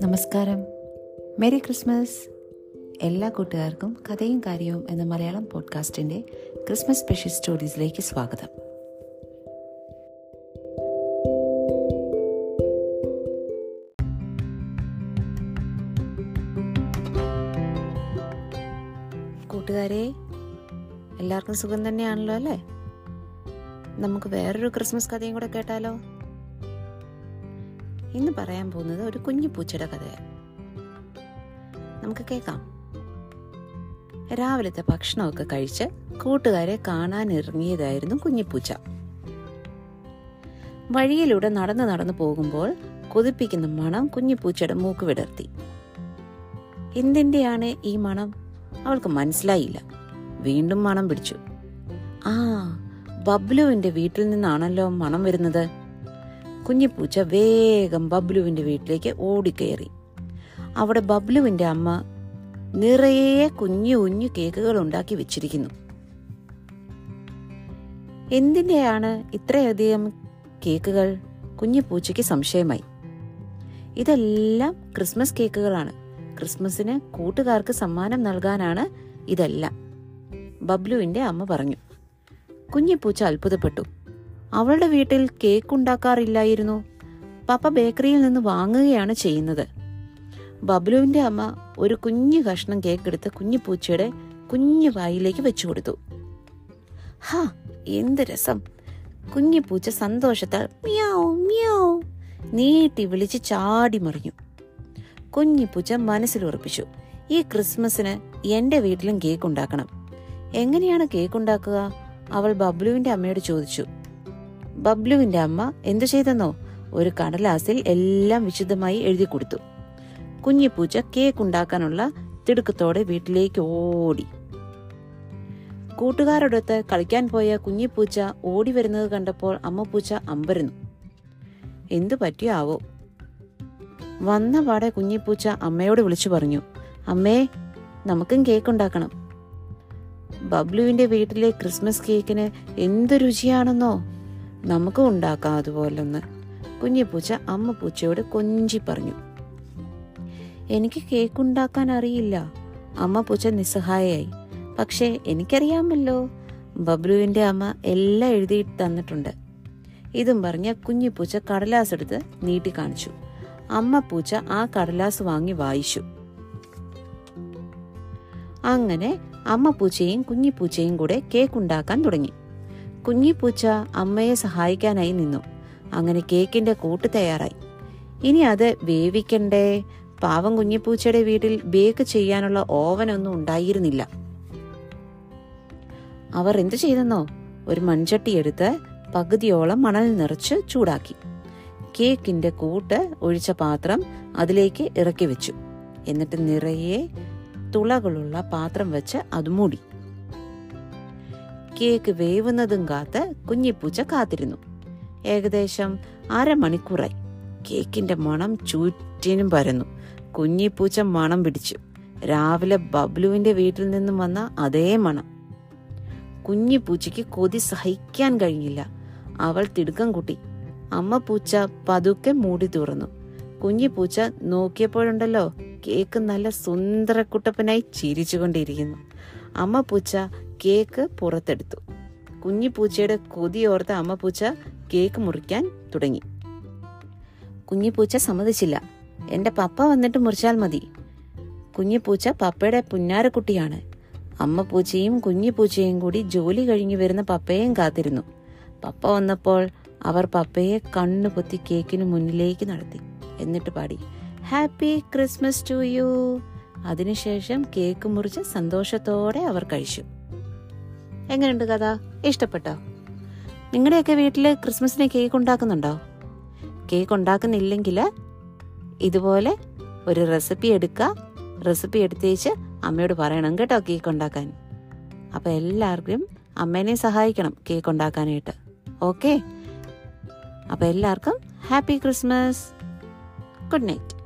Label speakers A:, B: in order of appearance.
A: നമസ്കാരം. Merry Christmas എല്ലാ കൂട്ടുകാർക്കും കഥയും കാര്യവും എന്ന മലയാളം പോഡ്കാസ്റ്റിന്റെ ക്രിസ്മസ് സ്പെഷ്യൽ സ്റ്റോറീസിലേക്ക് സ്വാഗതം. കൂട്ടുകാരെ എല്ലാവർക്കും സുഖം തന്നെയാണല്ലോ അല്ലേ? നമുക്ക് വേറൊരു ക്രിസ്മസ് കഥയും കൂടെ കേട്ടാലോ? ഇന്ന് പറയാൻ പോകുന്നത് ഒരു കുഞ്ഞു പൂച്ചയുടെ കഥയാണ് നമുക്ക് കേൾക്കാം. രാവിലത്തെ ഭക്ഷണമൊക്കെ കഴിച്ച് കൂട്ടുകാരെ കാണാൻ ഇറങ്ങിയതായിരുന്നു കുഞ്ഞിപ്പൂച്ച വഴിയിലൂടെ നടന്നു നടന്നു പോകുമ്പോൾ കൊതിപ്പിക്കുന്ന മണം കുഞ്ഞിപ്പൂച്ചയുടെ മൂക്ക് വിടർത്തി. എന്തിന്റെയാണ് ഈ മണം? അവൾക്ക് മനസ്സിലായില്ല. വീണ്ടും മണം പിടിച്ചു. ആ ബബ്ലുവിന്റെ വീട്ടിൽ നിന്നാണല്ലോ മണം വരുന്നത്. കുഞ്ഞിപ്പൂച്ച വേഗം ബബ്ലുവിന്റെ വീട്ടിലേക്ക് ഓടിക്കയറി. അവിടെ ബബ്ലുവിന്റെ അമ്മ നിറയെ കുഞ്ഞു കുഞ്ഞു കേക്കുകൾ ഉണ്ടാക്കി വെച്ചിരിക്കുന്നു. എന്തിന്റെയാണ് ഇത്രയധികം കേക്കുകൾ? കുഞ്ഞിപ്പൂച്ചയ്ക്ക് സംശയമായി. ഇതെല്ലാം ക്രിസ്മസ് കേക്കുകളാണ്. ക്രിസ്മസിന് കൂട്ടുകാർക്ക് സമ്മാനം നൽകാനാണ് ഇതെല്ലാം. ബബ്ലുവിന്റെ അമ്മ പറഞ്ഞു. കുഞ്ഞിപ്പൂച്ച അത്ഭുതപ്പെട്ടു. അവളുടെ വീട്ടിൽ കേക്ക് ഉണ്ടാക്കാറില്ലായിരുന്നു. പപ്പ ബേക്കറിയിൽ നിന്ന് വാങ്ങുകയാണ് ചെയ്യുന്നത്. ബബ്ലുവിന്റെ അമ്മ ഒരു കുഞ്ഞു കഷ്ണം കേക്ക് എടുത്ത് കുഞ്ഞു പൂച്ചയുടെ കുഞ്ഞു വായിലേക്ക് വെച്ചു കൊടുത്തു. ഹാ എന്ത് രസം. കുഞ്ഞു പൂച്ച സന്തോഷത്താൽ മ്യാവ് മ്യാവ് നീട്ടി വിളിച്ച് ചാടി മറിഞ്ഞു. കുഞ്ഞു പൂച്ച മനസ്സിൽ ഉറപ്പിച്ചു ഈ ക്രിസ്മസിന് എന്റെ വീട്ടിലും കേക്ക് ഉണ്ടാക്കണം. എങ്ങനെയാണ് കേക്ക് ഉണ്ടാക്കുക? അവൾ ബബ്ലുവിന്റെ അമ്മയോട് ചോദിച്ചു. ബബ്ലുവിന്റെ അമ്മ എന്തു ചെയ്തെന്നോ ഒരു കടലാസിൽ എല്ലാം വിശദമായി എഴുതി കൊടുത്തു. കുഞ്ഞിപ്പൂച്ച കേക്ക് ഉണ്ടാക്കാനുള്ള തിടുക്കത്തോടെ വീട്ടിലേക്ക് ഓടി. കൂട്ടുകാരോടൊത്ത് കളിക്കാൻ പോയ കുഞ്ഞിപ്പൂച്ച ഓടി വരുന്നത് കണ്ടപ്പോൾ അമ്മപ്പൂച്ച അമ്പരുന്നു. എന്തു പറ്റിയാവോ? വന്ന പാടെ കുഞ്ഞിപ്പൂച്ച അമ്മയോട് വിളിച്ചു പറഞ്ഞു. അമ്മേ നമുക്കും കേക്ക് ഉണ്ടാക്കണം. ബബ്ലുവിന്റെ വീട്ടിലെ ക്രിസ്മസ് കേക്കിന് എന്ത് രുചിയാണെന്നോ? നമുക്കും ഉണ്ടാക്കാം അതുപോലൊന്ന്. കുഞ്ഞിപ്പൂച്ച അമ്മ പൂച്ചയോട് കൊഞ്ചി പറഞ്ഞു. എനിക്ക് കേക്ക് ഉണ്ടാക്കാൻ അറിയില്ല. അമ്മ പൂച്ച നിസ്സഹായയായി. പക്ഷേ എനിക്കറിയാമല്ലോ. ബബ്ലുവിന്റെ അമ്മ എല്ലാം എഴുതി തന്നിട്ടുണ്ട്. ഇതും പറഞ്ഞ കുഞ്ഞിപ്പൂച്ച കടലാസ് എടുത്ത് നീട്ടി കാണിച്ചു. അമ്മ പൂച്ച ആ കടലാസ് വാങ്ങി വായിച്ചു. അങ്ങനെ അമ്മ പൂച്ചയും കുഞ്ഞിപ്പൂച്ചയും കൂടെ കേക്ക് ഉണ്ടാക്കാൻ തുടങ്ങി. കുഞ്ഞിപ്പൂച്ച അമ്മയെ സഹായിക്കാനായി നിന്നു. അങ്ങനെ കേക്കിന്റെ കൂട്ട് തയ്യാറായി. ഇനി അത് വേവിക്കണ്ടേ? പാവം കുഞ്ഞിപ്പൂച്ചയുടെ വീട്ടിൽ ബേക്ക് ചെയ്യാനുള്ള ഓവനൊന്നും ഉണ്ടായിരുന്നില്ല. അവർ എന്തു ചെയ്തെന്നോ? ഒരു മൺചട്ടി എടുത്ത് പകുതിയോളം മണൽ നിറച്ച് ചൂടാക്കി. കേക്കിന്റെ കൂട്ട് ഒഴിച്ച പാത്രം അതിലേക്ക് ഇറക്കി വെച്ചു. എന്നിട്ട് നിറയെ തുളകളുള്ള പാത്രം വെച്ച് അത് മൂടി. കേക്ക് വേവുന്നതും കാത്ത് കുഞ്ഞിപ്പൂച്ച കാത്തിരുന്നു. ഏകദേശം അരമണിക്കൂറായി. കേക്കിന്റെ മണം ചുറ്റിനും പരന്നു. കുഞ്ഞിപ്പൂച്ച മണം പിടിച്ചു. രാവിലെ ബബ്ലുവിന്റെ വീട്ടിൽ നിന്നും വന്ന അതേ മണം. കുഞ്ഞിപ്പൂച്ചയ്ക്ക് കൊതി സഹിക്കാൻ കഴിഞ്ഞില്ല. അവൾ തിടുക്കം കൂട്ടി. അമ്മ പൂച്ച പതുക്കെ മൂടി തുറന്നു. കുഞ്ഞിപ്പൂച്ച നോക്കിയപ്പോഴുണ്ടല്ലോ കേക്ക് നല്ല സുന്ദരക്കുട്ടപ്പനായി ചിരിച്ചുകൊണ്ടിരിക്കുന്നു. അമ്മ പൂച്ച കേക്ക് പുറത്തെടുത്തു. കുഞ്ഞിപ്പൂച്ചയുടെ കൊതിയോർത്ത അമ്മ പൂച്ച കേക്ക് മുറിക്കാൻ തുടങ്ങി. കുഞ്ഞിപ്പൂച്ച സമ്മതിച്ചില്ല. എന്റെ പപ്പ വന്നിട്ട് മുറിച്ചാൽ മതി. കുഞ്ഞിപ്പൂച്ച പപ്പയുടെ പുന്നാരക്കുട്ടിയാണ്. അമ്മ പൂച്ചയും കുഞ്ഞിപ്പൂച്ചയും കൂടി ജോലി കഴിഞ്ഞു വരുന്ന പപ്പയെയും കാത്തിരുന്നു. പപ്പ വന്നപ്പോൾ അവർ പപ്പയെ കണ്ണു പൊത്തി കേക്കിന് മുന്നിലേക്ക് നടത്തി. എന്നിട്ട് പാടി ഹാപ്പി ക്രിസ്മസ് ടു യു അതിനുശേഷം കേക്ക് മുറിച്ച് സന്തോഷത്തോടെ അവർ കഴിച്ചു. എങ്ങനെയുണ്ട് കഥ? ഇഷ്ടപ്പെട്ടോ? നിങ്ങളുടെയൊക്കെ വീട്ടിൽ ക്രിസ്മസിന് കേക്ക് ഉണ്ടാക്കുന്നുണ്ടോ? കേക്ക് ഉണ്ടാക്കുന്നില്ലെങ്കിൽ ഇതുപോലെ ഒരു റെസിപ്പി എടുക്കുക റെസിപ്പി എടുത്തേച്ച് അമ്മയോട് പറയണം കേട്ടോ കേക്ക് ഉണ്ടാക്കാൻ. അപ്പോൾ എല്ലാവർക്കും അമ്മേനെ സഹായിക്കണം കേക്ക് ഉണ്ടാക്കാനായിട്ട്. ഓക്കെ? അപ്പോൾ എല്ലാവർക്കും ഹാപ്പി ക്രിസ്മസ്. Good night.